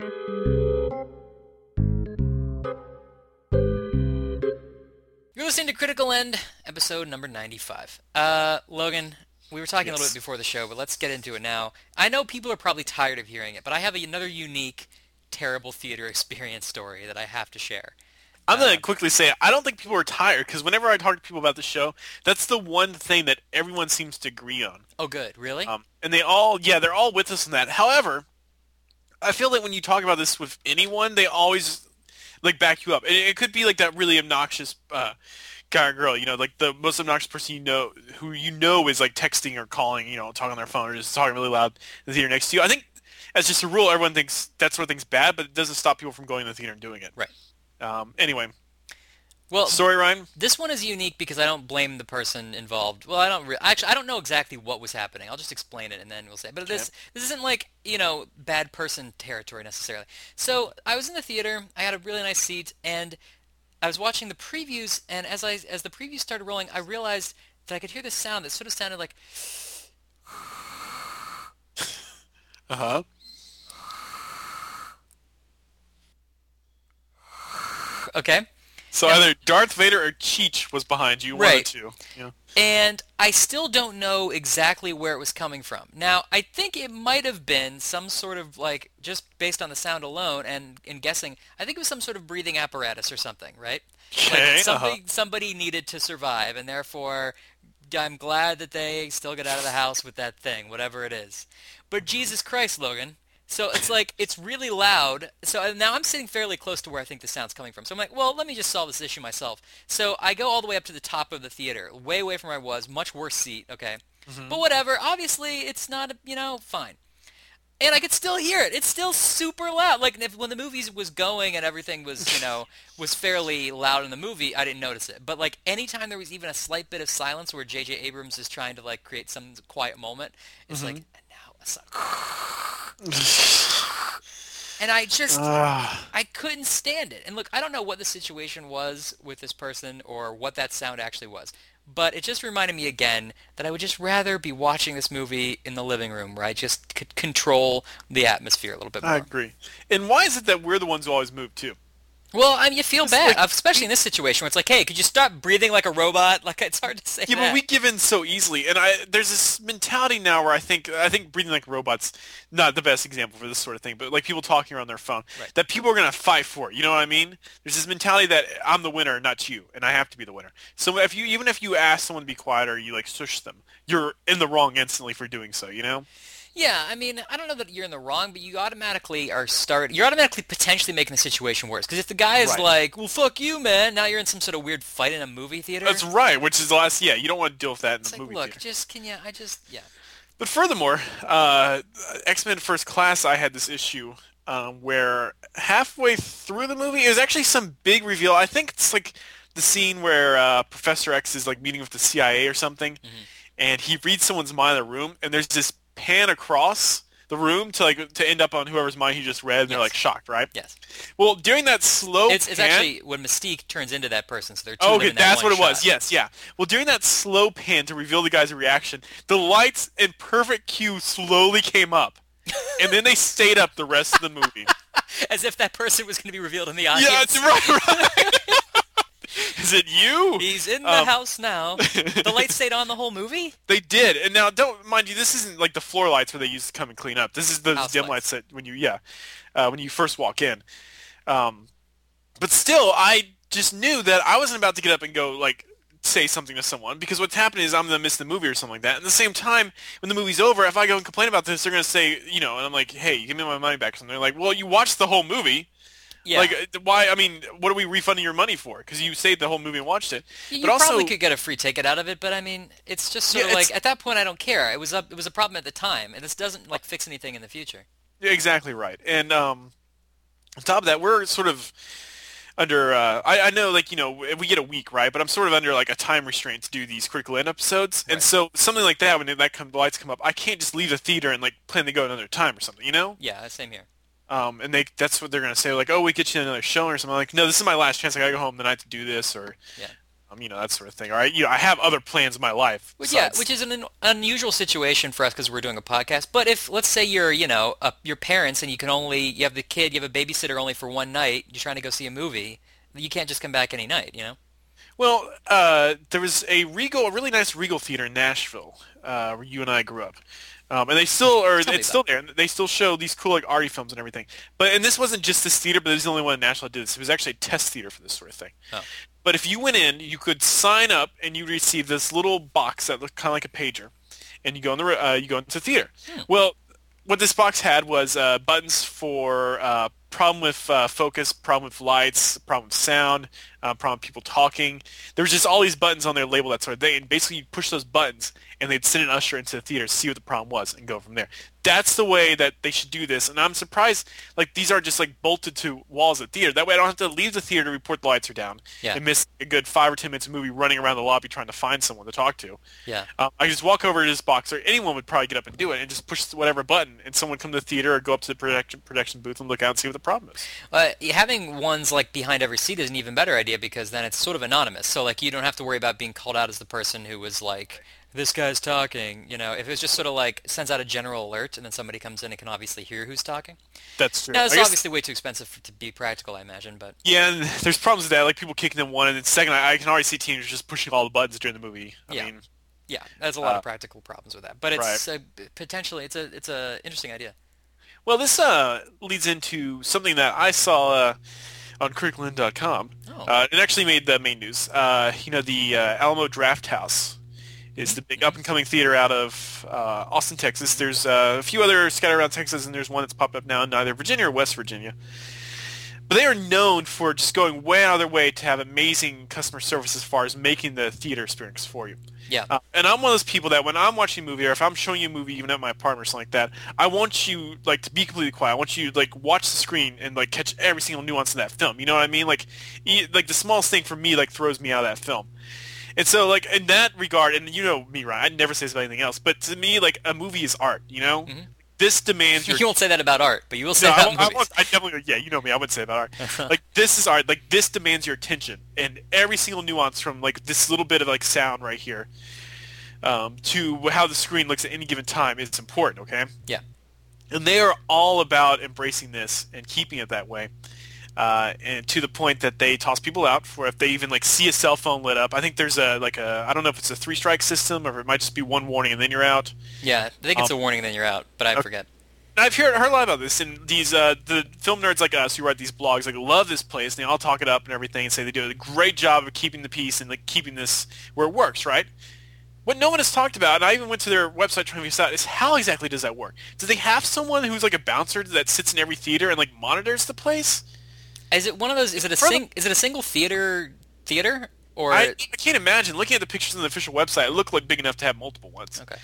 You're listening to Critical End, episode number 95. Uh, Logan, we were talking a little bit before the show, but let's get into it now. I know people are probably tired of hearing it, but I have another unique, terrible theater experience story that I have to share. I'm gonna quickly say I don't think people are tired because whenever I talk to people about the show, that's the one thing that everyone seems to agree on. Oh, good. Really? Um, and they all, yeah, they're all with us on that. However, I feel like when you talk about this with anyone, they always like back you up. And it could be like that really obnoxious uh, guy or girl, you know, like the most obnoxious person you know, who you know is like texting or calling, you know, talking on their phone or just talking really loud in the theater next to you. I think as just a rule, everyone thinks that sort of thing's bad, but it doesn't stop people from going to the theater and doing it. Right. Um, anyway, well, story, Ryan. this one is unique because I don't blame the person involved. Well, I don't re- actually. I don't know exactly what was happening. I'll just explain it and then we'll say. But this this isn't like you know bad person territory necessarily. So I was in the theater. I had a really nice seat, and I was watching the previews. And as I as the previews started rolling, I realized that I could hear this sound that sort of sounded like Uh huh. okay. So either Darth Vader or Cheech was behind you, one Right. or two. Yeah. and I still don't know exactly where it was coming from. Now, I think it might have been some sort of like just based on the sound alone and in guessing, I think it was some sort of breathing apparatus or something, right? Okay, Like somebody uh-huh. somebody needed to survive and therefore I'm glad that they still get out of the house with that thing, whatever it is. But Jesus Christ, Logan. So it's like it's really loud. So now I'm sitting fairly close to where I think the sound's coming from. So I'm like, well, let me just solve this issue myself. So I go all the way up to the top of the theater, way away from where I was, much worse seat. Okay, mm-hmm. but whatever. Obviously, it's not you know fine. And I could still hear it. It's still super loud. Like if, when the movie was going and everything was, you know, was fairly loud in the movie, I didn't notice it. But like anytime there was even a slight bit of silence where J.J. Abrams is trying to like create some quiet moment, it's like, mm-hmm. and I just Ah. I couldn't stand it. And look, I don't know what the situation was with this person or what that sound actually was. But it just reminded me again that I would just rather be watching this movie in the living room where I just could control the atmosphere a little bit more. I agree. And why is it that we're the ones who always move too? Well, I mean, you feel bad, like- especially in this situation where it's like, hey, could you stop breathing like a robot? Like, it's hard to say Yeah, that. but we give in so easily, and I there's this mentality now where I think I think breathing like robots not the best example for this sort of thing, but like people talking around their phone Right. that people are gonna fight for. it, You know what I mean? There's this mentality that I'm the winner, not you, and I have to be the winner. So if you even if you ask someone to be quiet or you like shush them, you're in the wrong instantly for doing so. You know? Yeah, I mean, I don't know that you're in the wrong, but you automatically are start. You're automatically potentially making the situation worse. Because if the guy is Right. like, "Well, fuck you, man," now you're in some sort of weird fight in a movie theater. That's right. Which is the last. Yeah, you don't want to deal with that in It's the like, movie look, theater. just can you? I just yeah. But furthermore, uh, X-Men First Class, I had this issue um, where halfway through the movie, it was actually some big reveal. I think it's like the scene where uh, Professor X is like meeting with the CIA or something, and he reads someone's mind in the room, and there's this pan across the room to like to end up on whoever's mind he just read, and they're like shocked, right? Yes, Well, during that slow it's, it's pan, actually when Mystique turns into that person. So they're two Oh, okay, that that's what it was. Yes, yeah. Well, during that slow pan to reveal the guy's reaction, the lights in perfect cue slowly came up, and then they stayed up the rest of the movie. as if that person was going to be revealed in the audience. yeah, it's right, right. Is it you? He's in the Um, house now. the lights stayed on the whole movie. They did, and now don't mind you. This isn't like the floor lights where they used to come and clean up. This is the House dim lights. lights that when you yeah, uh, when you first walk in. Um, but still, I just knew that I wasn't about to get up and go like say something to someone because what's happening is I'm gonna miss the movie or something like that. And at the same time, when the movie's over, if I go and complain about this, they're gonna say you know, and I'm like, hey, give me my money back. something. They're like, well, you watched the whole movie. Yeah. Like, uh, why? I mean, what are we refunding your money for? Because you saved the whole movie and watched it. You but also, probably could get a free ticket out of it, but I mean, it's just sort Yeah, of like at that point, I don't care. It was a it was a problem at the time, and this doesn't like fix anything in the future. Exactly right. And um, on top of that, we're sort of under. Uh, I, I know, like you know, we get a week, right? But I'm sort of under like a time restraint to do these critical end episodes, and so something like that when that come, the lights come up, I can't just leave the theater and like plan to go another time or something, you know? Yeah, same here. Um, and they that's what they're gonna say, like, oh, we get you another show or something. like, no, this is my last chance. I gotta go home tonight to do this, or Yeah. um, you know that sort of thing. All right, you know, I have other plans in my life. Well, yeah, which is an un- unusual situation for us because we're doing a podcast. But if let's say you're, you know, uh, your parents and you can only you have the kid, you have a babysitter only for one night. You're trying to go see a movie. You can't just come back any night, you know. Well, uh, there was a Regal, a really nice Regal theater in Nashville, uh, where you and I grew up, um, and they still, or Tell it's still there. and They still show these cool like arty films and everything. But and this wasn't just this theater, but it was the only one in Nashville that did this. It was actually a test theater for this sort of thing. Oh. But if you went in, you could sign up and you receive this little box that looked kind of like a pager, and you go in the uh, you go into the theater. Well, what this box had was uh, buttons for uh, problem with uh, focus, problem with lights, problem with sound, uh, problem people talking. There was just all these buttons on their label that sort of thing, and basically you push those buttons, and they'd send an usher into the theater, see what the problem was, and go from there. That's the way that they should do this, and I'm surprised like these are just like bolted to walls of the theater. That way I don't have to leave the theater to report the lights are down Yeah. and miss a good five or ten minutes of movie running around the lobby trying to find someone to talk to. Yeah. Um, I just walk over to this box, or anyone would probably get up and do it, and just push whatever button, and someone come to the theater or go up to the production production booth and look out and see what the problem is. Uh, having ones like behind every seat is an even better idea because then it's sort of anonymous. So like you don't have to worry about being called out as the person who was like, "This guy's talking." You know, if it was just sort of like sends out a general alert and then somebody comes in and can obviously hear who's talking. That's true. Now it's obviously way too expensive for, to be practical, I imagine, but yeah, and there's problems with that, like people kicking them one, and then second, I, I can already see teenagers just pushing all the buttons during the movie. I Yeah. mean, yeah, there's a lot Uh, of practical problems with that. But it's uh, potentially it's a it's a interesting idea. well, this uh, leads into something that I saw uh, on Critical.com. Oh. Uh, it actually made the main news. Uh, you know, the uh, Alamo Drafthouse is the big up-and-coming theater out of uh, Austin, Texas. There's uh, a few other scattered around Texas, and there's one that's popped up now in either Virginia or West Virginia. But they are known for just going way out of their way to have amazing customer service as far as making the theater experience for you. Yeah. Uh, and I'm one of those people that when I'm watching a movie or if I'm showing you a movie even at my apartment or something like that, I want you like to be completely quiet. I want you to like watch the screen and like catch every single nuance in that film. You know what I mean? Like e- like the smallest thing for me like throws me out of that film. And so like in that regard, and you know me, Ryan, I never say this about anything else, but to me like a movie is art. You know, this demands your you won't say that about art, but you will say no, I, about I, movies. won't- I definitely, yeah, you know me. I would say about art. like this is art. Like this demands your attention, and every single nuance from like this little bit of like sound right here, um, to how the screen looks at any given time is important. Okay, yeah. and they are all about embracing this and keeping it that way. Uh, and to the point that they toss people out for if they even like see a cell phone lit up. I think there's a like a I don't know if it's a three strike system or if it might just be one warning and then you're out. Yeah, I think it's Um, a warning, and then you're out. But I forget. I've heard, heard a lot about this, and these uh, the film nerds like us who write these blogs like love this place, and they all talk it up and everything, and say they do a great job of keeping the peace and like keeping this where it works, right? What no one has talked about, and I even went to their website trying to figure out, is how exactly does that work? Do they have someone who's like a bouncer that sits in every theater and like monitors the place? Is it one of those? Is it a For the- sing? Is it a single theater theater or? I, I can't imagine. Looking at the pictures on the official website, it looked like big enough to have multiple ones. okay.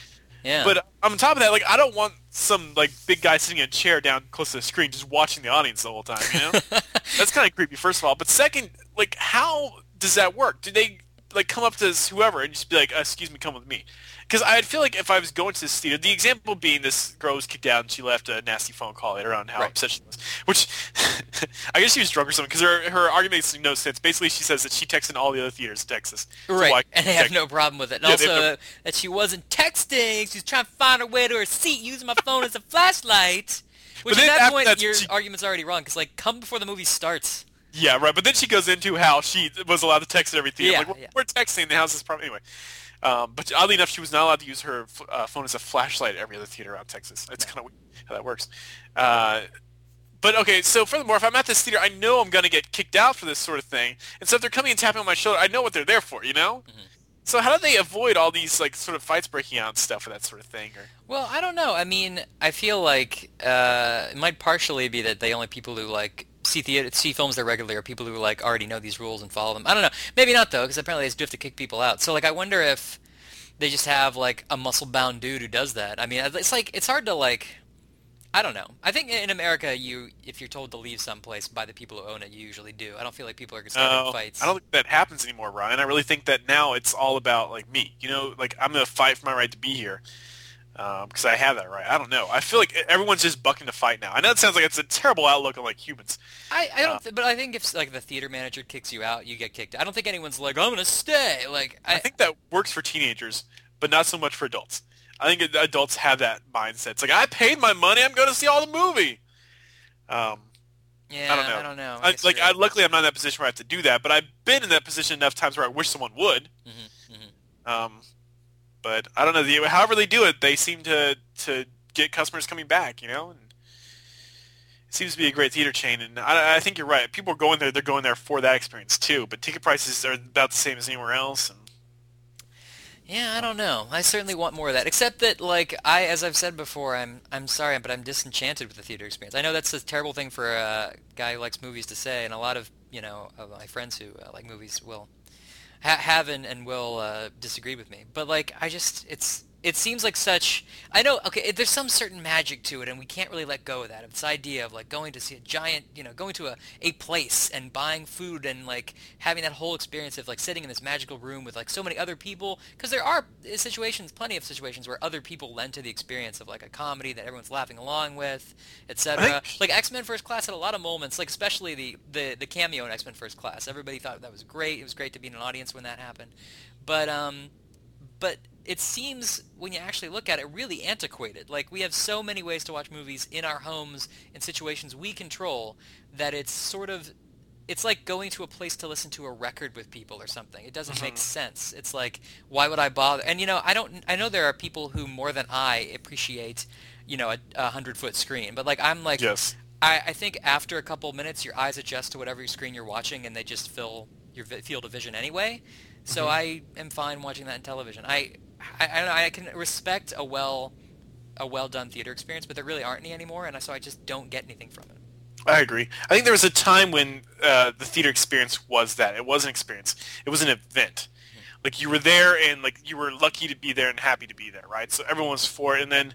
Yeah. But on top of that, like I don't want some like big guy sitting in a chair down close to the screen just watching the audience the whole time. You know, that's kind of creepy. First of all, but second, like how does that work? Do they like come up to whoever and just be like, uh, "Excuse me, come with me"? Because I'd feel like if I was going to this theater, the example being this girl was kicked out and she left a nasty phone call later on how Right. upset she was. Which I guess she was drunk or something because her her argument makes no sense. Basically, she says that she texted all the other theaters in Texas. Right, why- and they have no problem with it. And Yeah, also no- that she wasn't texting; she's trying to find her way to her seat using my phone as a flashlight. Which at that point, your she- argument's already wrong because like come before the movie starts. Yeah, right. But then she goes into how she was allowed to text at every theater. Yeah, like, we're, yeah. we're texting. The house is probably anyway. Um, but oddly enough, she was not allowed to use her f- uh, phone as a flashlight at every other theater around Texas. It's kind of weird how that works. Uh, but okay, so furthermore, if I'm at this theater, I know I'm going to get kicked out for this sort of thing. And so if they're coming and tapping on my shoulder, I know what they're there for, you know? Mm-hmm. So how do they avoid all these like sort of fights breaking out and stuff or that sort of thing? Or Well, I don't know. I mean, I feel like uh, it might partially be that the only people who like see theater, see films there regularly are people who like already know these rules and follow them. I don't know. Maybe not though, because apparently they do have to kick people out. So like, I wonder if they just have like a muscle-bound dude who does that. I mean, it's like it's hard to like. I don't know. I think in America, you if you're told to leave someplace by the people who own it, you usually do. I don't feel like people are starting No, fights. I don't think that happens anymore, Ryan. I really think that now it's all about like me. You know, like I'm gonna fight for my right to be here. Because I have that right. I don't know. I feel like everyone's just bucking to fight now. I know it sounds like it's a terrible outlook on like humans. I, I Uh, don't, th- but I think if like the theater manager kicks you out, you get kicked. I don't think anyone's like, I'm gonna stay. Like, I, I think that works for teenagers, but not so much for adults. I think adults have that mindset. It's like I paid my money. I'm going to see all the movie. Um, yeah, I don't know. I don't know. I, guess like, I, luckily, I'm not in that position where I have to do that, but I've been in that position enough times where I wish someone would. Mhm, mhm. Um, but I don't know. The, however they do it, they seem to to get customers coming back. You know, and it seems to be a great theater chain. And I, I think you're right. People are going there. They're going there for that experience too. But ticket prices are about the same as anywhere else. And Yeah, I don't know. I certainly want more of that. Except that, like I, as I've said before, I'm I'm sorry, but I'm disenchanted with the theater experience. I know that's a terrible thing for a guy who likes movies to say, and a lot of you know of my friends who uh, like movies will ha- have and, and will uh, disagree with me. But like, I just it's it seems like such. I know. Okay, it, there's some certain magic to it, and we can't really let go of that. It's idea of like going to see a giant, you know, going to a, a place and buying food and like having that whole experience of like sitting in this magical room with like so many other people. Because there are situations, plenty of situations where other people lend to the experience of like a comedy that everyone's laughing along with, etc. Like X Men First Class had a lot of moments, like especially the the the cameo in X Men First Class. Everybody thought that was great. It was great to be in an audience when that happened, but um, but it seems when you actually look at it really antiquated. Like we have so many ways to watch movies in our homes in situations we control that it's sort of it's like going to a place to listen to a record with people or something. It doesn't make mm-hmm. sense. It's like why would I bother? And you know, I don't I know there are people who more than I appreciate, you know, a, a 100-foot screen, but like I'm like yes, I, I think after a couple minutes, your eyes adjust to whatever screen you're watching, and they just fill your vi- field of vision anyway. So mm-hmm. I am fine watching that in television. I, I, I, don't know, I can respect a well, a well done theater experience, but there really aren't any anymore, and so I just don't get anything from it. I agree. I think there was a time when uh, the theater experience was that. It was an experience. It was an event. Like you were there and like you were lucky to be there and happy to be there, right? So everyone was for it. And then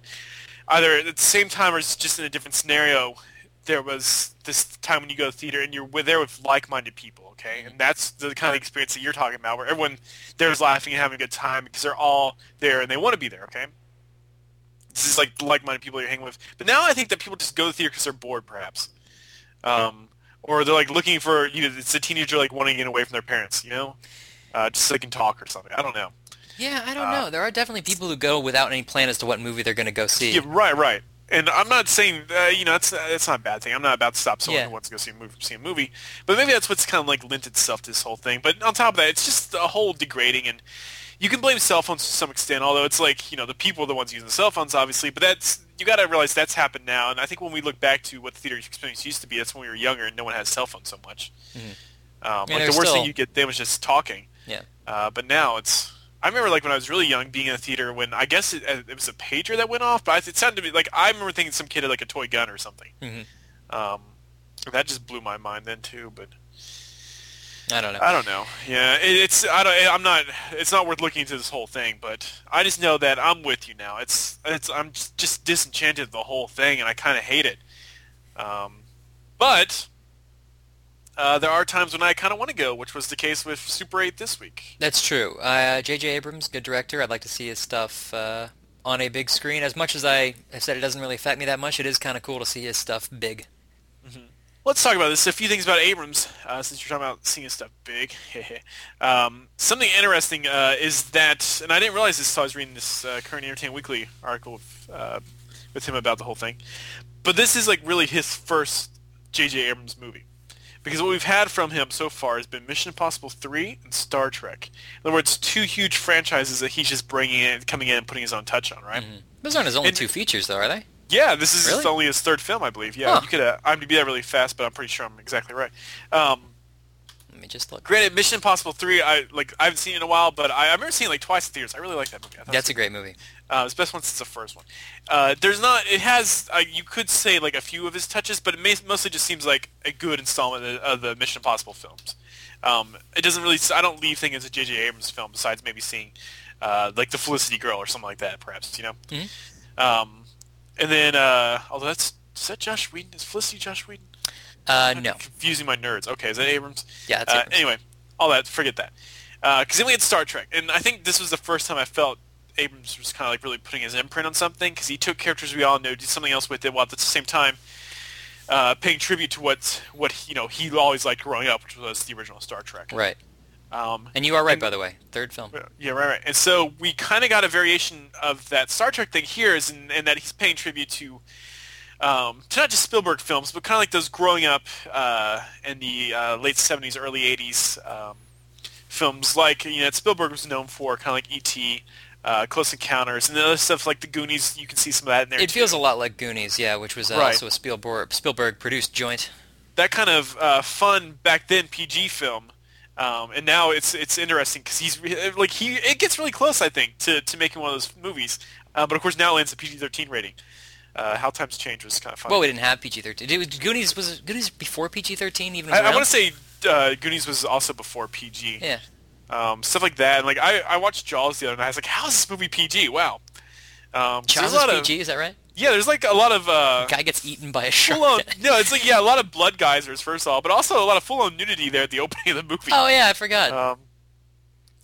either at the same time or just in a different scenario, there was this time when you go to theater and you're there with like-minded people, okay? And that's the kind of experience that you're talking about where everyone there is laughing and having a good time because they're all there and they want to be there, okay? This is like the like-minded people you're hanging with. But now I think that people just go to theater because they're bored, perhaps um, or they're like looking for you know it's a teenager like wanting to get away from their parents, you know, uh, just so they can talk or something. I don't know. Yeah, I don't Uh, know. There are definitely people who go without any plan as to what movie they're going to go see. Yeah, right, right. And I'm not saying uh, you know that's that's not a bad thing. I'm not about to stop someone Yeah. who wants to go see a movie see a movie, but maybe that's what's kind of like lent itself to this whole thing. But on top of that, it's just a whole degrading and. You can blame cell phones to some extent, although it's like you know the people are the ones using the cell phones, obviously. But that's you got to realize that's happened now, and I think when we look back to what the theater experience used to be, that's when we were younger and no one had cell phones so much. Um, like the worst still- thing you get then was just talking. Yeah. Uh, but now it's. I remember like when I was really young, being in a theater when I guess it, it was a pager that went off, but it sounded to me like I remember thinking some kid had like a toy gun or something. Mhm. Um, that just blew my mind then too. But I don't know. I don't know. Yeah, it, it's I don't. I'm not. It's not worth looking into this whole thing. But I just know that I'm with you now. It's it's. I'm just, just disenchanted with the whole thing, and I kind of hate it. Um, but uh, there are times when I kind of want to go, which was the case with Super 8 this week. That's true. Uh, J.J. Abrams, good director. I'd like to see his stuff uh, on a big screen. As much as I have said it doesn't really affect me that much, it is kind of cool to see his stuff big. Let's talk about this. A few things about Abrams, uh, since you're talking about seeing his stuff big. um, something interesting uh, is that, and I didn't realize this until I was reading this uh, current Entertainment Weekly article with, uh, with him about the whole thing. But this is like really his first J.J. Abrams movie. Because what we've had from him so far has been Mission Impossible 3 and Star Trek. In other words, two huge franchises that he's just bringing in, coming in and putting his own touch on, right? Those aren't his only And- two features, though, are they? Yeah, this is Really? only his third film, I believe. Yeah, Huh. you could uh, IMDb that really fast, but I'm pretty sure I'm exactly right. Um, Let me just look. granted, Mission Impossible 3, I like I haven't seen it in a while, but I, I remember seeing it like twice in theaters. I really like that movie. I thought That's a great movie. uh, it's the best one since the first one. Uh, there's not. It has. Uh, you could say like a few of his touches, but it may, mostly just seems like a good installment of, of the Mission Impossible films. Um, it doesn't really. I don't leave thinking it's a J.J. Abrams film. Besides maybe seeing uh, like the Felicity Girl or something like that, perhaps. You know. Mhm. Um, and then, uh, although that's is that Josh Whedon? Is Felicity Josh Whedon? Uh, no. confusing my nerds. Okay, is that Abrams? Yeah, that's Uh, Abrams. anyway, all that, forget that. Because then we had Star Trek, and I think this was the first time I felt Abrams was kind of like really putting his imprint on something because he took characters we all know, did something else with it, while at the same time uh, paying tribute to what what you know he always liked growing up, which was the original Star Trek. Right. Um, And you are right, by the way. Third film. yeah, right, right. And so we kind of got a variation of that Star Trek thing here, is in, in that he's paying tribute to, um, to not just Spielberg films, but kind of like those growing up uh, in the uh, late '70s, early '80s um, films, like you know, Spielberg was known for, kind of like E.T., uh, Close Encounters, and the other stuff like the Goonies. You can see some of that in there. It too. feels a lot like Goonies, yeah, which was uh, Right. also a Spielberg Spielberg produced joint. that kind of uh, fun back then PG film, um, and now it's it's interesting because he's like he it gets really close I think to, to making one of those movies, uh, but of course now it lands a PG-13 rating. Uh, How Times Change was kind of fun. Well, we didn't have PG-13. Did, was Goonies was Goonies before PG-13 even? I, I want to say uh, Goonies was also before PG. Yeah. Um, stuff like that. And like I, I watched Jaws the other night. I was like, how is this movie PG? Wow. Um, Jaws is lot of PG, is that right? yeah. There's like a lot of uh, Guy gets eaten by a full on. shark. No, it's like yeah, a lot of blood geysers first of all, but also a lot of full on nudity there at the opening of the movie. oh yeah, I forgot. Um,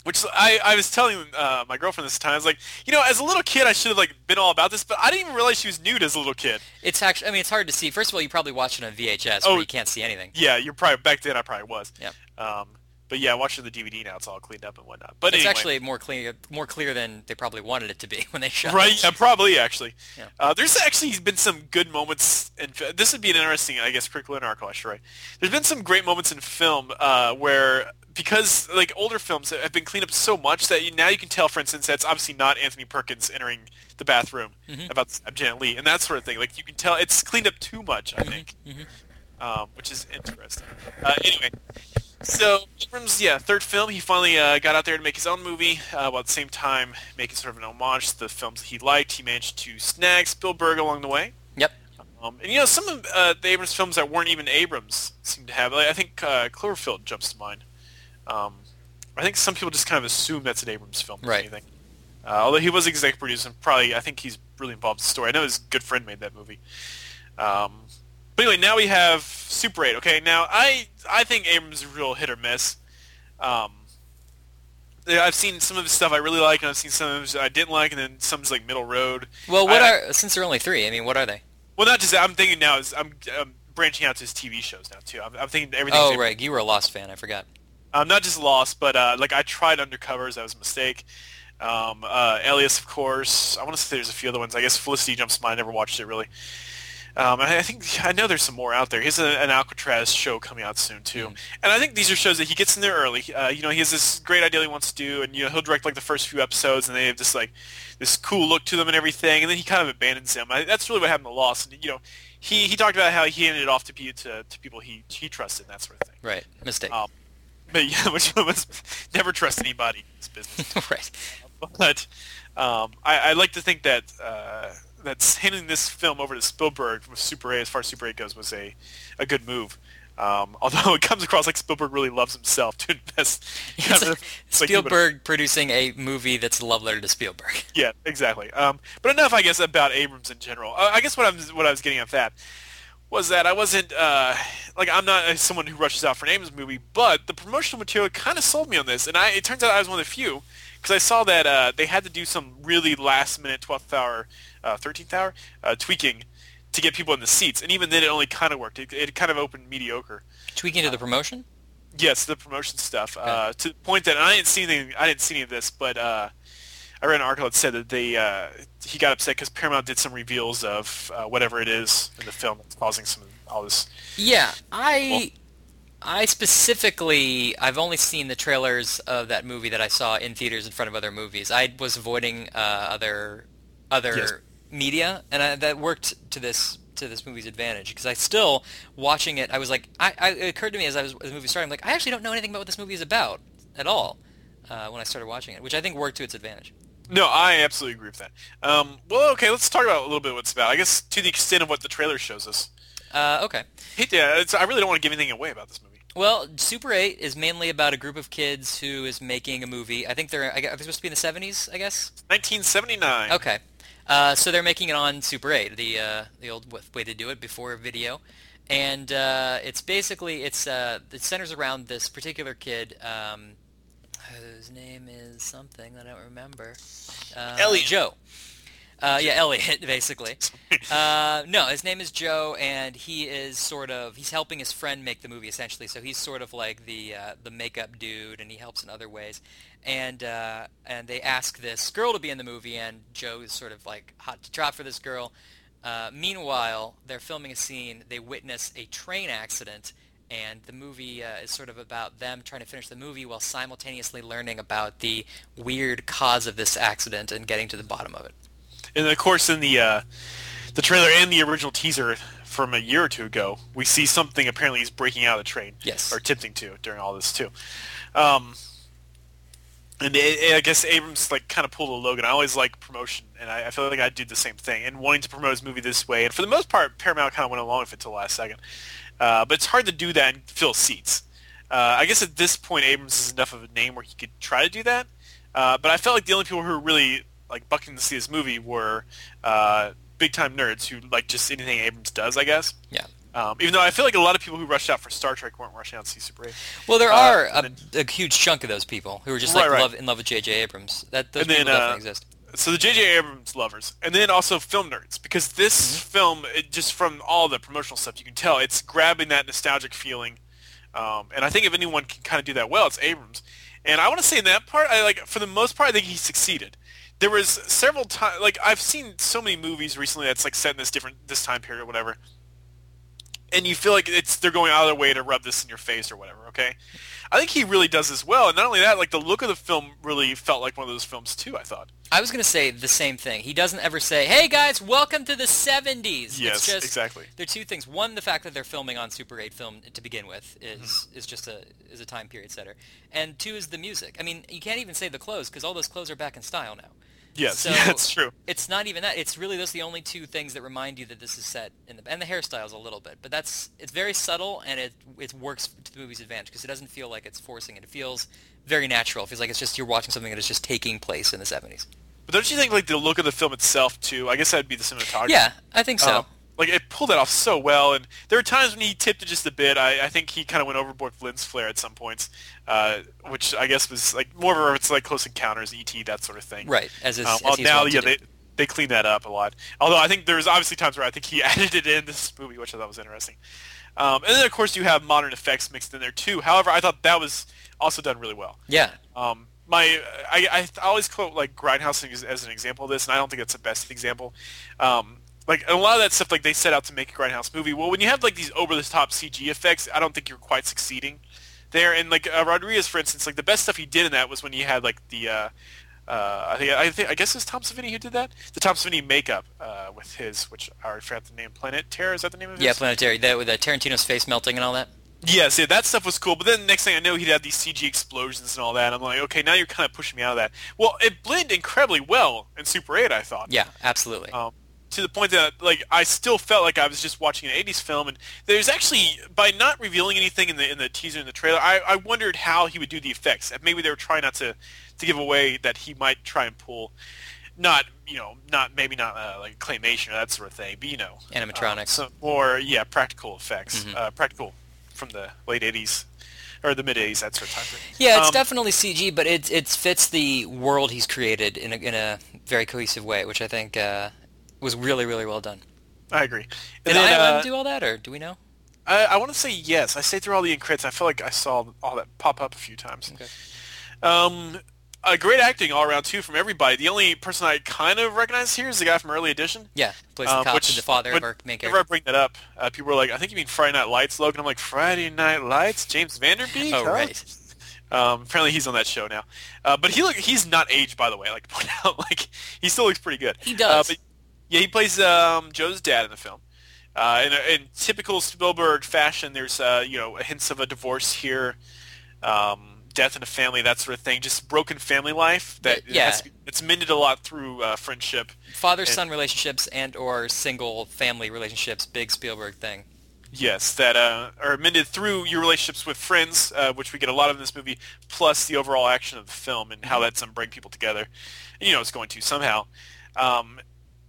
which I, I was telling uh, my girlfriend this time. I was like, you know, as a little kid, I should have like been all about this, but I didn't even realize she was nude as a little kid. it's actually, I mean, it's hard to see. First of all, you probably watched it on VHS, Oh. where you can't see anything. Yeah, you're probably back then. I probably was. Yep. Um, but yeah, watching the DVD now, it's all cleaned up and whatnot. But It's anyway. actually more clear, more clear than they probably wanted it to be when they shot Right, it. yeah, probably actually. Yeah. Uh, there's actually been some good moments, in fi- this would be an interesting, I guess, critical in our question, right? There's been some great moments in film uh, where, because like older films have been cleaned up so much that you, now you can tell, for instance, that's obviously not Anthony Perkins entering the bathroom Mm-hmm. about Janet Leigh and that sort of thing. Like you can tell it's cleaned up too much, Mm-hmm. I think, um, which is interesting. Uh, anyway. So Abrams, yeah, third film, he finally uh, got out there to make his own movie, uh, while at the same time making sort of an homage to the films that he liked. He managed to snag Spielberg along the way. Yep. Um, and you know, some of uh, the Abrams films that weren't even Abrams seem to have. Like, I think uh, Cloverfield jumps to mind. Um, I think some people just kind of assume that's an Abrams film. than Right. anything. Uh, although he was executive producer, and probably I think he's really involved in the story. I know his good friend made that movie. Um, but anyway, now we have Super 8. Okay, now I I think Abrams is a real hit or miss. Um, I've seen some of his stuff I really like, and I've seen some of his I didn't like, and then some's like middle road. Well, what I- are since there are only three? I mean, what are they? Well, not just that. I'm thinking now is I'm, I'm branching out to his TV shows now too. I'm, I'm thinking everything. Oh, right. You were a Lost fan. I forgot. Um, not just Lost, but uh, like I tried Undercovers. That was a mistake. Um, uh, Alias, of course. I want to say there's a few other ones. I guess Felicity jumps to mind. I never watched it really. Um, and I think I know there's some more out there. He has an Alcatraz show coming out soon too, and I think these are shows that he gets in there early. Uh, you know, he has this great idea he wants to do, and you know he'll direct like the first few episodes, and they have this like this cool look to them and everything, and then he kind of abandons them. I, that's really what happened to Lost. And you know, he he talked about how he handed it off to to, to people he he trusted and that sort of thing. Right. Mistake. Um, but yeah, which was never trust anybody in this business. right. But um, I, I like to think that uh, that handing this film over to Spielberg with Super 8, as far as Super 8 goes, was a, a good move. Um, although it comes across like Spielberg really loves himself to invest. It's like of- it's like Spielberg producing a movie that's a love letter to Spielberg. yeah, exactly. Um, but enough, I guess, about Abrams in general. Uh, I guess what I'm what I was getting at that was that I wasn't uh, like I'm not someone who rushes out for an Abrams movie, but the promotional material kind of sold me on this, and I it turns out I was one of the few because I saw that uh, they had to do some really last minute 12th hour, uh, 13th hour uh, tweaking to get people in the seats, and even then it only kind of worked. It, it kind of opened mediocre. Tweaking to the promotion? Yes, the promotion stuff. Uh, to the point that and I didn't see anything. I didn't see any of this, but uh, I read an article that said that they uh, he got upset because Paramount did some reveals of uh, whatever it is in the film that's causing some all this. Yeah, I I specifically I've only seen the trailers of that movie that I saw in theaters in front of other movies. I was avoiding uh, other other Yes. media, and I, that worked to this to this movie's advantage because I still watching it. I was like, I, I it occurred to me as I was as the movie started, I'm like, I actually don't know anything about what this movie is about at all uh, when I started watching it, which I think worked to its advantage. No, I absolutely agree with that. Um, well, okay, let's talk about a little bit what it's about. I guess to the extent of what the trailer shows us. Uh, okay. Yeah, I really don't want to give anything away about this movie. Well, Super 8 is mainly about a group of kids who is making a movie. I think they're, I guess, are they supposed to be in the 70s, I guess? 1979. Okay. Uh, so they're making it on Super 8, the uh, the old way to do it before video, and uh, it's basically it's uh, it centers around this particular kid. Um, whose name is something I don't remember. Uh, Elliot. Joe. Uh, yeah, Elliot, basically. Uh, no, his name is Joe, and he is sort of he's helping his friend make the movie essentially. So he's sort of like the uh, the makeup dude, and he helps in other ways. And uh, and they ask this girl to be in the movie, and Joe is sort of like hot to trot for this girl. Uh, meanwhile, they're filming a scene. They witness a train accident, and the movie uh, is sort of about them trying to finish the movie while simultaneously learning about the weird cause of this accident and getting to the bottom of it. And of course, in the uh, the trailer and the original teaser from a year or two ago, we see something apparently is breaking out of the train. Yes. Or attempting to during all this too. Um, and it, I guess Abrams like kind of pulled a Logan. I always like promotion, and I, I feel like I'd do the same thing. And wanting to promote his movie this way, and for the most part, Paramount kind of went along with it till the last second. Uh, but it's hard to do that and fill seats. Uh, I guess at this point, Abrams is enough of a name where he could try to do that. Uh, but I felt like the only people who were really like bucking to see this movie were uh, big time nerds who like just anything Abrams does. I guess. Yeah. Um, even though I feel like a lot of people who rushed out for Star Trek weren't rushing out to see Super 8. Well, there Uh, are a, and a huge chunk of those people who are just like right. love, in love with J.J. Abrams. That those And then, people definitely uh, exist. So the J.J. Abrams lovers, and then also film nerds, because this Mm-hmm. film, it, just from all the promotional stuff, you can tell it's grabbing that nostalgic feeling. Um, and I think if anyone can kind of do that well, it's Abrams. And I want to say in that part, I like for the most part, I think he succeeded. There was several times, like I've seen so many movies recently that's like set in this different this time period or whatever, and you feel like it's they're going out of their way to rub this in your face or whatever. Okay, I think he really does this well, and not only that, like the look of the film really felt like one of those films too. I thought. I was going to say the same thing. He doesn't ever say, "Hey guys, welcome to the 70s." Yes, it's just, exactly. There are two things. One, the fact that they're filming on Super 8 film to begin with is Mm-hmm. is just a is a time period setter. And two is the music. I mean, you can't even say the clothes because all those clothes are back in style now. Yes, So, yeah, that's true. It's not even that. It's really those the only two things that remind you that this is set in the and the hairstyles a little bit. But that's it's very subtle and it it works to the movie's advantage because it doesn't feel like it's forcing it. It feels very natural. It feels like it's just you're watching something that is just taking place in the 70s. But don't you think like the look of the film itself too? I guess that'd be the cinematography. Yeah, I think so. Um, like it pulled that off so well, and there were times when he tipped it just a bit. I, I think he kind of went overboard with lens flare at some points, uh, which I guess was like more of a it's like Close Encounters, ET, that sort of thing. Right, as is, Um, as well, now, yeah, they they cleaned that up a lot. Although I think there's obviously times where I think he added it in this movie, which I thought was interesting. Um, and then of course you have modern effects mixed in there too. However, I thought that was also done really well. yeah, Um, my I, I always quote like Grindhouse as, as an example of this, and I don't think it's the best example. Um, like a lot of that stuff, like they set out to make a Grindhouse movie. Well, when you have like these over the top CG effects, I don't think you're quite succeeding there. And like uh, Rodriguez, for instance, like the best stuff he did in that was when he had like the. Uh, uh, I think I think I guess it's Tom Savini who did that. The Tom Savini makeup uh, with his, which I already forgot the name. Planet Terror is that the name of it? yeah, Planet Terror. That with uh, Tarantino's face melting and all that. Yes, yeah, that stuff was cool. But then next thing I know, he'd have these CG explosions and all that. I'm like, okay, now you're kind of pushing me out of that. Well, it blended incredibly well in Super 8, I thought. Yeah, absolutely. Um, to the point that like I still felt like I was just watching an 80s film, and there's actually by not revealing anything in the in the teaser and the trailer, I, I wondered how he would do the effects. And Maybe they were trying not to to give away that he might try and pull. Not you know, not maybe not uh, like claymation or that sort of thing, but you know, Animatronics. uh, some more yeah, practical effects, Mhm. uh, practical from the late '80s or the mid '80s, that sort of time period. Yeah, it's Um, definitely CG, but it it fits the world he's created in a in a very cohesive way, which I think uh, was really really well done. I agree. Did And then, ILM uh, do all that, or do we know? I, I want to say yes. I say through all the credits, I feel like I saw all that pop up a few times. Okay. Um, uh, great acting all around too from everybody. The only person I kind of recognize here is the guy from Early Edition. Yeah, plays um, the cop which- the father of our main Whenever I bring that up, uh, people are like, "I think you mean Friday Night Lights, Logan." I'm like, "Friday Night Lights, James Van Der Beek." Oh huh?" right. Um, apparently he's on that show now. Uh, but he look he's not aged by the way. I like to point out, like he still looks pretty good. He does. Uh, but yeah, he plays um, Joe's dad in the film. Uh, in, in typical Spielberg fashion, there's uh, you know hints of a divorce here, um, death in a family, that sort of thing. Just broken family life that Yeah. has it's mended a lot through uh, friendship. Father-son relationships and or single family relationships, big Spielberg thing. Yes, that uh, are mended through your relationships with friends, uh, which we get a lot of in this movie, plus the overall action of the film and how that's um, bring people together. You know, it's going to somehow. Um,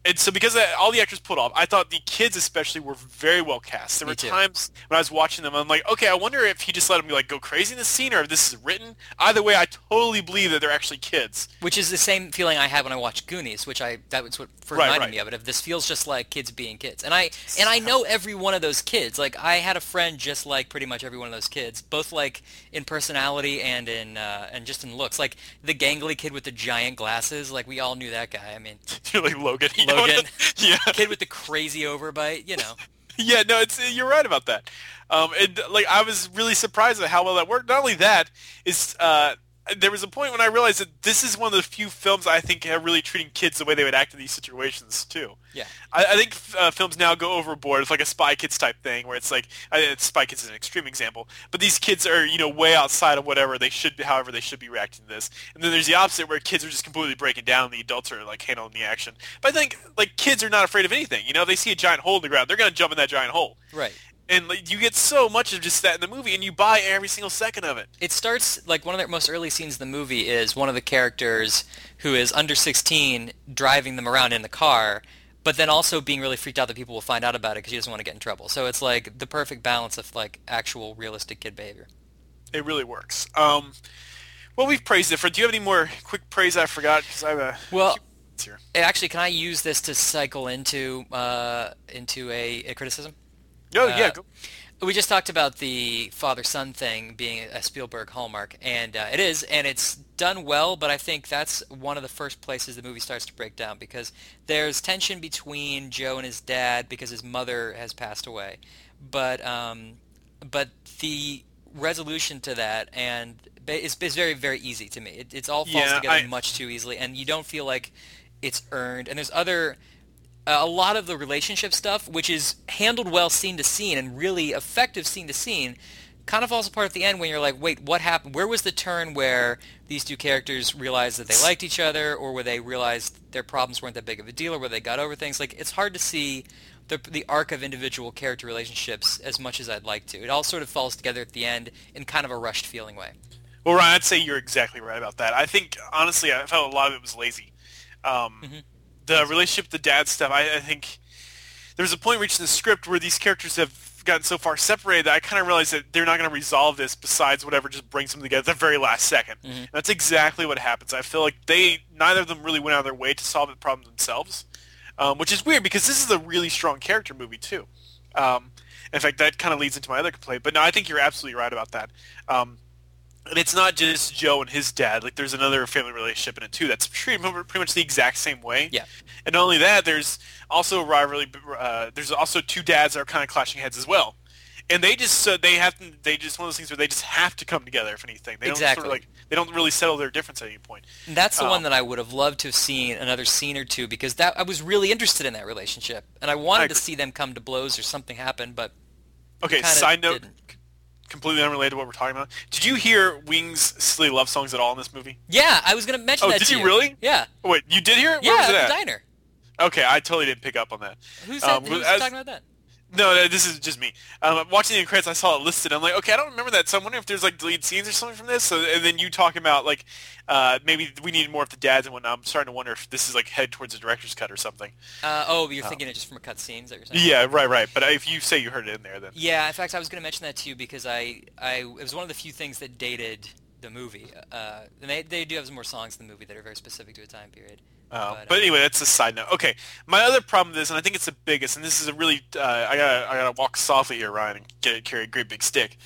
and so because uh, all the actors pulled off, I thought the kids especially were very well cast. There Me were too. times when I was watching them, I'm like, okay, I wonder if he just let them like go crazy in the scene, or if this is written. Either way, I totally believe that they're actually kids. Which is the same feeling I had when I watched Goonies, which I that was what Right, reminded right. me of it. If this feels just like kids being kids, and I and I know every one of those kids. Like I had a friend just like pretty much every one of those kids, both like in personality and in uh, and just in looks. Like the gangly kid with the giant glasses. Like we all knew that guy. I mean, You're like Logan. what Logan. Yeah. kid with the crazy overbite. You know. Yeah, no, it's you're right about that. Um, and like I was really surprised at how well that worked. Not only that, is uh, there was a point when I realized that this is one of the few films I think are really treating kids the way they would act in these situations too. Yeah. I, I think uh, films now go overboard. It's like a Spy Kids type thing, where it's like I, Spy Kids is an extreme example, but these kids are you know way outside of whatever they should, be, however they should be reacting to this. And then there's the opposite, where kids are just completely breaking down, and the adults are like handling the action. But I think like kids are not afraid of anything. You know, if they see a giant hole in the ground, they're gonna jump in that giant hole Right. And like, you get so much of just that in the movie, and you buy every single second of it. It starts like one of the most early scenes in the movie is one of the characters who is under 16 driving them around in the car, but then also being really freaked out that people will find out about it because he doesn't want to get in trouble. So it's like the perfect balance of like actual realistic kid behavior. It really works. Um, well, we've praised it. For do you have any more quick praise I forgot? Because I have a Well, here. actually, can I use this to cycle into uh, into a, a criticism? Oh uh, yeah, go. We just talked about the father-son thing being a Spielberg hallmark, and uh, it is, and it's done well. But I think that's one of the first places the movie starts to break down because there's tension between Joe and his dad because his mother has passed away, but um, but the resolution to that and it's, is, is very very easy to me. It, it's all falls Yeah, together I- much too easily, and you don't feel like it's earned. And there's other a lot of the relationship stuff, which is handled well scene to scene and really effective scene to scene, kind of falls apart at the end when you're like, wait, what happened? Where was the turn where these two characters realized that they liked each other, or where they realized their problems weren't that big of a deal, or where they got over things? Like, it's hard to see the the arc of individual character relationships as much as I'd like to. It all sort of falls together at the end in kind of a rushed feeling way. Well, Ryan, I'd say you're exactly right about that. I think honestly, I felt a lot of it was lazy. Um, Mm-hmm. The relationship the dad stuff, I, I think there was a point reached in the script where these characters have gotten so far separated that I kind of realized that they're not going to resolve this besides whatever just brings them together at the very last 2nd Mm-hmm. That's exactly what happens. I feel like they neither of them really went out of their way to solve the problem themselves, um, which is weird because this is a really strong character movie too. Um, in fact, that kind of leads into my other complaint. But no, I think you're absolutely right about that. Um, and it's not just Joe and his dad. Like there's another family relationship in it too. That's treated pretty much the exact same way. Yeah. And not only that, there's also rivalry. Uh, there's also two dads that are kind of clashing heads as well. And they just so they have to. They just one of those things where they just have to come together. If anything, they don't sort of like they don't really settle their difference at any point. And that's the Oh. one that I would have loved to have seen another scene or two because that I was really interested in that relationship and I wanted to see them come to blows or something happen, but Okay. Side note, didn't. Completely unrelated to what we're talking about. Did you hear Wings' silly love songs at all in this movie? yeah, I was gonna mention Oh, that did to you really? Yeah, wait, you did hear it? yeah, Where was at the diner. Okay, I totally didn't pick up on that. Who said Um, who's as- talking about that? No, no, this is just me. Um, watching the credits, I saw it listed. I'm like, okay, I don't remember that. So I'm wondering if there's like deleted scenes or something from this. So, and then you talking about like uh, maybe we need more of the dads and whatnot. I'm starting to wonder if this is like head towards a director's cut or something. Uh, oh, you're thinking it just from a cut scene, is that you're saying? Yeah, right, right. But if you say you heard it in there, then Yeah, in fact, I was going to mention that to you because I, I, it was one of the few things that dated the movie. Uh, and they, they do have some more songs in the movie that are very specific to a time period. Uh, But, but, uh, anyway, that's a side note. Okay, my other problem with this, and I think it's the biggest, and this is a really, uh, I gotta, I gotta walk softly here, Ryan, and get carry a great big stick,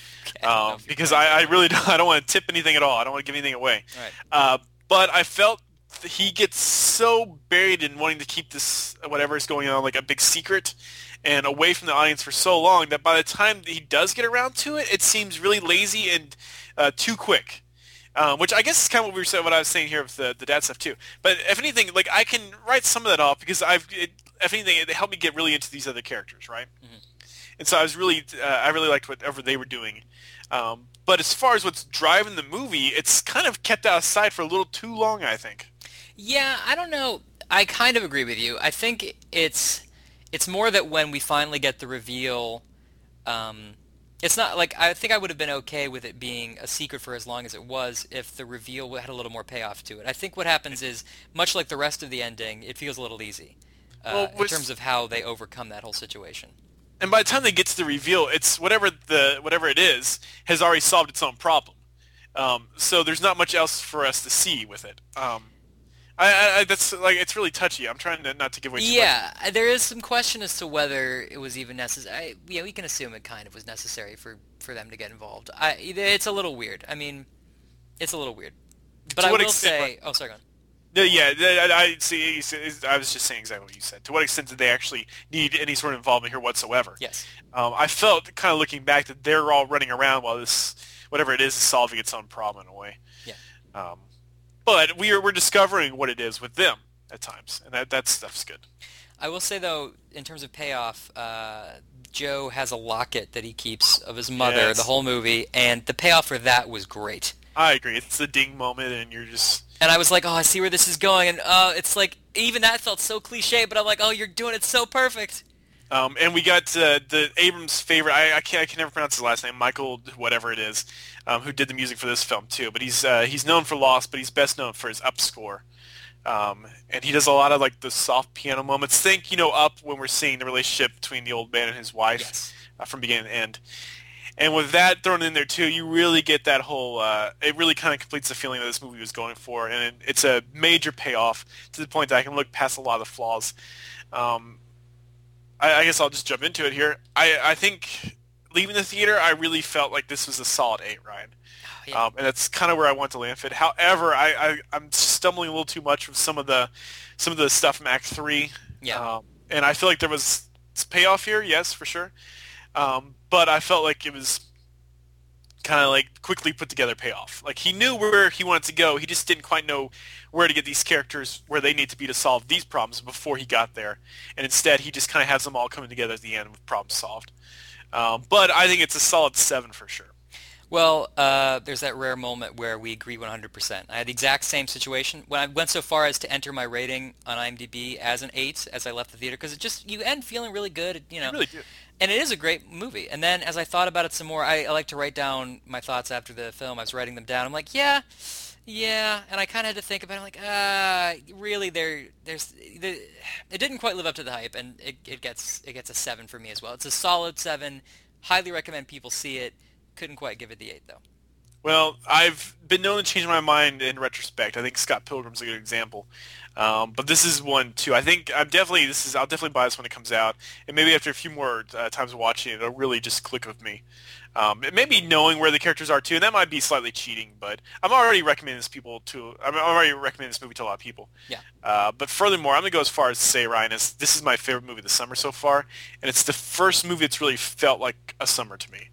I um, because I, I really don't, I don't want to tip anything at all. I don't want to give anything away. Right. Uh, but I felt that he gets so buried in wanting to keep this whatever is going on like a big secret and away from the audience for so long that by the time he does get around to it, it seems really lazy and uh, too quick. Um, which I guess is kind of what we were saying, what I was saying here with the, the dad stuff too. But if anything, like I can write some of that off because I've, it, if anything, it helped me get really into these other characters, right? And so I was really, uh, I really liked whatever they were doing. Um, but as far as what's driving the movie, it's kind of kept out of sight for a little too long, I think. Yeah, I don't know. I kind of agree with you. I think it's it's more that when we finally get the reveal, um, it's not like I think I would have been okay with it being a secret for as long as it was if the reveal had a little more payoff to it. I think what happens is much like the rest of the ending, it feels a little easy. uh, Well, in terms of how they overcome that whole situation. and by the time they get to the reveal, it's whatever the whatever it is has already solved its own problem. Um, so there's not much else for us to see with it. Um, I, I, that's like it's really touchy. I'm trying to not to give away. Too much. Yeah, uh, there is some question as to whether it was even necessary. Yeah, we can assume it kind of was necessary for for them to get involved. I, it's a little weird. I mean, it's a little weird. But To I what will extent- say, oh, sorry, go on. No, yeah, I, I see. you see, I was just saying exactly what you said. To what extent did they actually need any sort of involvement here whatsoever? Yes. Um, I felt kind of looking back that they're all running around while this whatever it is is solving its own problem in a way. Yeah. Um, but we are we're discovering what it is with them at times, and that that stuff's good. I will say though, in terms of payoff, uh, Joe has a locket that he keeps of his mother Yes. the whole movie, and the payoff for that was great. I agree. It's the ding moment, and you're just And I was like, oh, I see where this is going, and uh, it's like even that felt so cliche, but I'm like, oh, you're doing it so perfect. Um, and we got uh, the Abrams' favorite. I, I can't. I can never pronounce his last name. Michael, whatever it is, um, who did the music for this film too. But he's uh, he's known for Lost, but he's best known for his Up score. Um, and he does a lot of like the soft piano moments. Think you know Up when we're seeing the relationship between the old man and his wife Yes. uh, from beginning to end. And with that thrown in there too, you really get that whole. Uh, it really kind of completes the feeling that this movie was going for, and it, it's a major payoff to the point that I can look past a lot of the flaws. Um, I, I guess I'll just jump into it here. I, I think leaving the theater, I really felt like this was a solid eight, Ryan. Yeah. Um, and that's kind of where I want to land it. However, I, I, I'm stumbling a little too much with some of the some of the stuff from Act Three. Yeah. Um, and I feel like there was payoff here, yes, for sure. Um, but I felt like it was kind of like quickly put together payoff. Like he knew where he wanted to go. He just didn't quite know where to get these characters where they need to be to solve these problems before he got there. And instead, he just kind of has them all coming together at the end with problems solved. Um, but I think it's a solid seven for sure. Well, uh, there's that rare moment where we agree 100%. I had the exact same situation when I went so far as to enter my rating on IMDb as an 8 as I left the theater because it just you end feeling really good, you know. You really do. And it is a great movie. And then as I thought about it some more, I, I like to write down my thoughts after the film. I was writing them down. I'm like, yeah, yeah. And I kind of had to think about it. I'm like, ah, really? There, there's, the, it didn't quite live up to the hype, and it, it gets it gets a seven for me as well. It's a solid seven. Highly recommend people see it. Couldn't quite give it the eight though. Well, I've been known to change my mind in retrospect. I think Scott Pilgrim's a good example. Um, but this is one too. I think I'm definitely this is I'll definitely buy this when it comes out, and maybe after a few more uh, times of watching it, it'll really just click with me. Um, maybe knowing where the characters are too, and that might be slightly cheating, but I'm already recommending this people to. I'm already recommending this movie to a lot of people. Yeah. Uh, but furthermore, I'm gonna go as far as to say, Ryan, is this is my favorite movie of the summer so far, and it's the first movie that's really felt like a summer to me.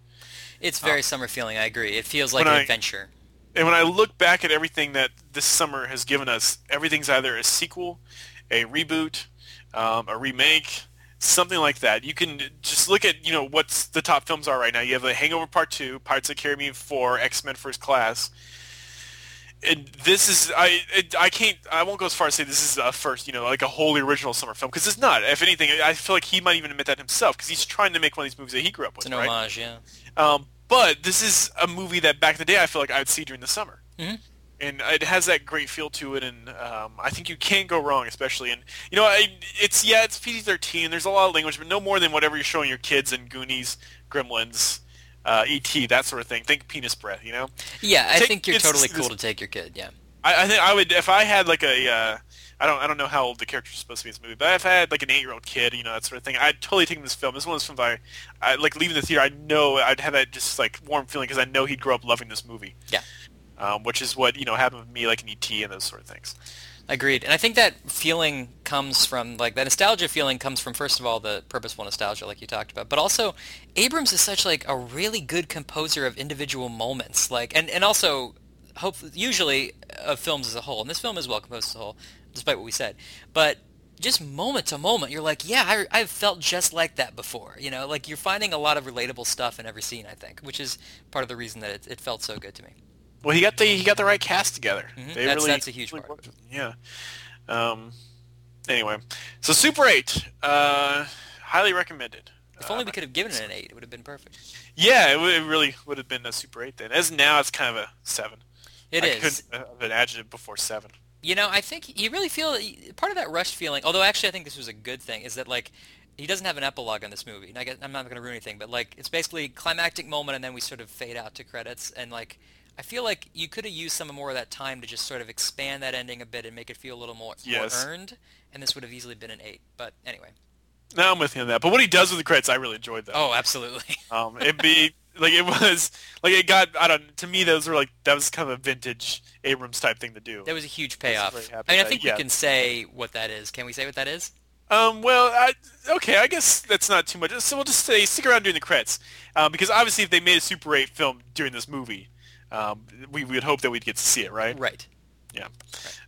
It's very summer feeling. I agree. It feels like an I- adventure. And when I look back at everything that this summer has given us, everything's either a sequel, a reboot, um, a remake, something like that. You can just look at you know what's the top films are right now. You have The Hangover Part Two, Pirates of the Caribbean Four, X Men First Class. And this is I it, I can't I won't go as far as say this is a first you know like a wholly original summer film because it's not. If anything, I feel like he might even admit that himself because he's trying to make one of these movies that he grew up with. It's an right? homage, yeah. Um, but this is a movie that back in the day I feel like I would see during the summer, Mhm. and it has that great feel to it, and um, I think you can't go wrong, especially in you know I, it's yeah it's PG thirteen. There's a lot of language, but no more than whatever you're showing your kids in Goonies, Gremlins, uh, E.T. that sort of thing. Think penis breath, you know. Yeah, I Take- think you're totally cool to take your kid. Yeah. I, I think I would if I had like a uh, I don't I don't know how old the characters supposed to be in this movie, but if I had like an eight year old kid, you know that sort of thing, I'd totally take him this film. This one was from I, I like leaving the theater. I know I'd have that just like warm feeling because I know he'd grow up loving this movie. Yeah. Um, which is what you know happened with me, like in ET and those sort of things. Agreed. And I think that feeling comes from, like, that nostalgia feeling comes from, first of all, the purposeful nostalgia, like you talked about. But also, Abrams is such, like, a really good composer of individual moments. Like, and, and also, hope, usually, of films as a whole. And this film is well composed as a whole, despite what we said. But just moment to moment, you're like, yeah, I, I've felt just like that before. You know, like, you're finding a lot of relatable stuff in every scene, I think, which is part of the reason that it, it felt so good to me. Well, he got the he got the right cast together. Mhm. They That's- really, that's a huge really part. Yeah. Um. Anyway, so Super Eight, uh, highly recommended. If Uh, only we could have given it an 8, it would have been perfect. Yeah, it, w- it really would have been a Super Eight then. As now, it's kind of a seven. It I is. couldn't have an adjective before seven. You know, I think you really feel part of that rushed feeling. Although actually, I think this was a good thing. Is that like he doesn't have an epilogue in this movie. And I I'm not going to ruin anything, but like it's basically climactic moment, and then we sort of fade out to credits. And like I feel like you could have used some more of that time to just sort of expand that ending a bit and make it feel a little more, Yes. more earned. And this would have easily been an eight. But anyway. No, I'm with you on that. But what he does with the credits, I really enjoyed that. Oh, absolutely. Um, it'd be like it was like it got. I don't. To me, those were like that was kind of a vintage Abrams type thing to do. That was a huge payoff. I mean, I think that, yeah. we can say what that is. Can we say what that is? Um, well, I, okay, I guess that's not too much. So we'll just say stick around during the credits, um, because obviously if they made a Super 8 film during this movie, um, we would hope that we'd get to see it, right? Right. Yeah.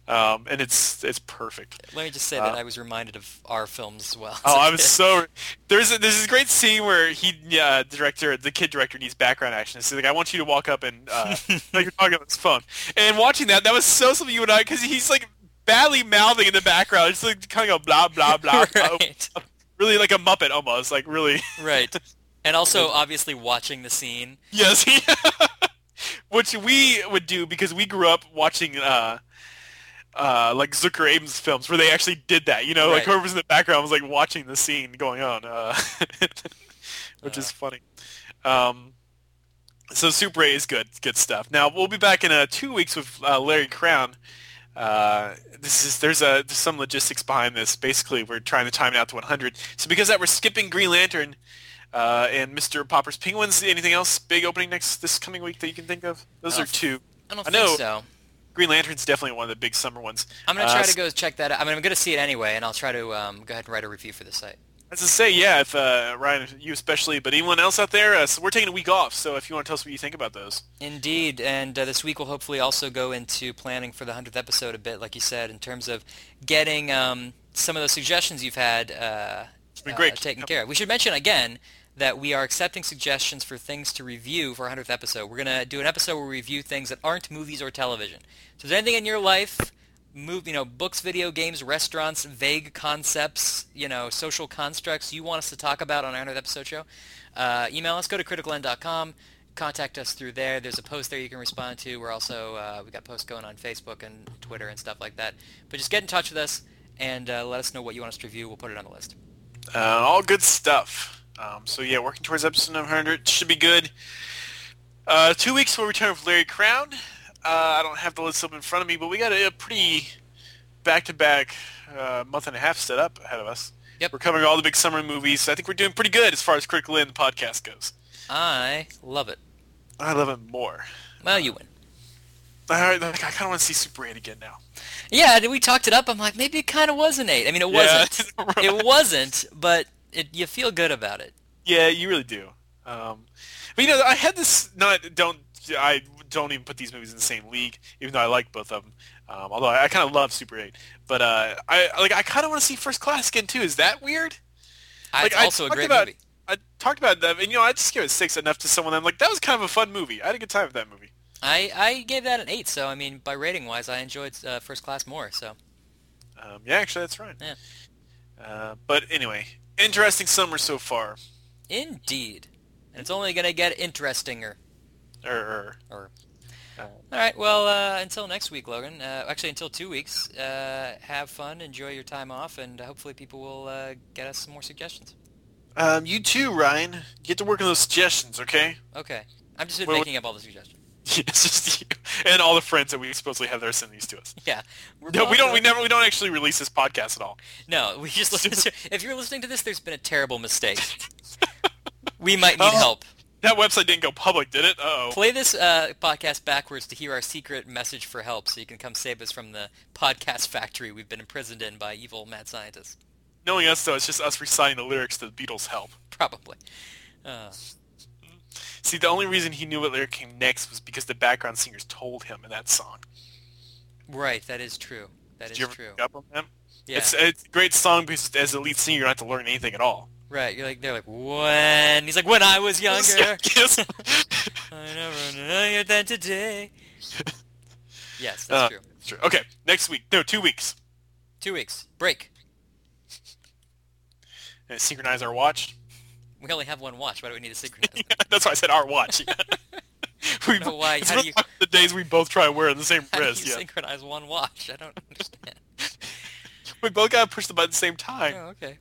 Um, and it's it's perfect. Let me just say that I was reminded of our films as well. Uh, Oh, I was so there's a, there's this great scene where he uh, director the kid director needs background action. It's like I want you to walk up and uh, like you're talking on his phone. And watching that, that was so something you and I because he's like badly mouthing in the background, just like kind of go blah blah blah. right. Really like a muppet almost, like really. Right. And also, obviously, watching the scene. Yes, which we would do because we grew up watching uh, uh, like Zucker Abrahams films where they actually did that. You know, like Right. whoever's in the background was like watching the scene going on, uh, which is funny. Um, so Super 8 is good, good stuff. Now we'll be back in uh, two weeks with uh, Larry Crowne. Uh, this is there's a there's some logistics behind this. Basically, we're trying to time it out to 100. So because that, we're skipping Green Lantern uh, and Mr. Popper's Penguins. Anything else big opening next this coming week that you can think of? Those are two. I don't I think know. so. Green Lantern's definitely one of the big summer ones. I'm gonna Uh, try to go check that out. I mean, I'm gonna see it anyway, and I'll try to um, go ahead and write a review for the site. As I say, yeah, if uh, Ryan, you especially, but anyone else out there, uh, so we're taking a week off. So if you want to tell us what you think about those, Indeed, and uh, this week we'll hopefully also go into planning for the hundredth episode a bit, like you said, in terms of getting um, some of those suggestions you've had uh, been uh, great. taken Yep. care of. We should mention again that we are accepting suggestions for things to review for our hundredth episode. We're gonna do an episode where we review things that aren't movies or television. So, is there anything in your life? Move, you know, books, video games, restaurants, vague concepts, you know, social constructs you want us to talk about on our 100th episode show, uh, email us. Go to criticalend.com. Contact us through there. There's a post there you can respond to. We're also uh, we got posts going on Facebook and Twitter and stuff like that. But just get in touch with us and uh, let us know what you want us to review. We'll put it on the list. uh, all good stuff. Um, so yeah, working towards episode 100 should be good. Uh, two weeks we'll return with Larry Crowne. Uh, I don't have the list up in front of me, but we got a, a pretty back-to-back uh, month and a half set up ahead of us. Yep. We're covering all the big summer movies. I think we're doing pretty good as far as Critical End podcast goes. I love it. I love it more. Well, you win. I, like, I kind of want to see Super 8 again now. Yeah, and we talked it up. I'm like, maybe it kind of was an eight. I mean, it Yeah, wasn't. right. It wasn't, but it, you feel good about it. Yeah, you really do. Um, but you know, I had this. Not don't I don't even put these movies in the same league, even though I like both of them. Um, although I, I kind of love Super Eight, but uh, I like I kind of want to see First Class again too. Is that weird? I, Like, it's also a talked great about- movie. I talked about them, and you know, I just gave it six enough to someone. I'm like, that was kind of a fun movie. I had a good time with that movie. I, I gave that an eight. So I mean, by rating wise, I enjoyed uh, First Class more. So Um, yeah, actually, that's right. Yeah. Uh, but anyway, interesting summer so far. indeed, and it's only gonna get interestinger. Er, Or Uh, all right. Well, uh, until next week, Logan. Uh, actually, until two weeks. Uh, have fun, enjoy your time off, and hopefully, people will uh, get us some more suggestions. um, you too, Ryan. Get to work on those suggestions, okay? Okay. I'm just Well, making up all the suggestions. it's just you and all the friends that we supposedly have there sending these to us. Yeah. No, we don't. We never. We don't actually release this podcast at all. No, we just listen to. If you're listening to this, there's been a terrible mistake. we might need Oh. help. That website didn't go public, did it? Oh. Play this uh, podcast backwards to hear our secret message for help, so you can come save us from the podcast factory we've been imprisoned in by evil mad scientists. Knowing us though, it's just us reciting the lyrics to the Beatles' "Help." Probably. Uh, See, the only reason he knew what lyric came next was because the background singers told him in that song. right. That is true. That Did is you ever true. up on that? Yeah. It's it's a great song because as a lead singer, you don't have to learn anything at all. Right. You're like they're like when he's like when I was younger. yes. I never knew than today. Yes, that's Uh, true. True. Okay, next week. No, two weeks. Two weeks break. And synchronize our watch. We only have one watch. Why do we need to synchronize? That's why I said our watch. We, know why- It's how do you- the days we both try wearing the same How do you wrist. Yeah, synchronize one watch? I don't understand. we both gotta push the button at the same time. Oh, okay.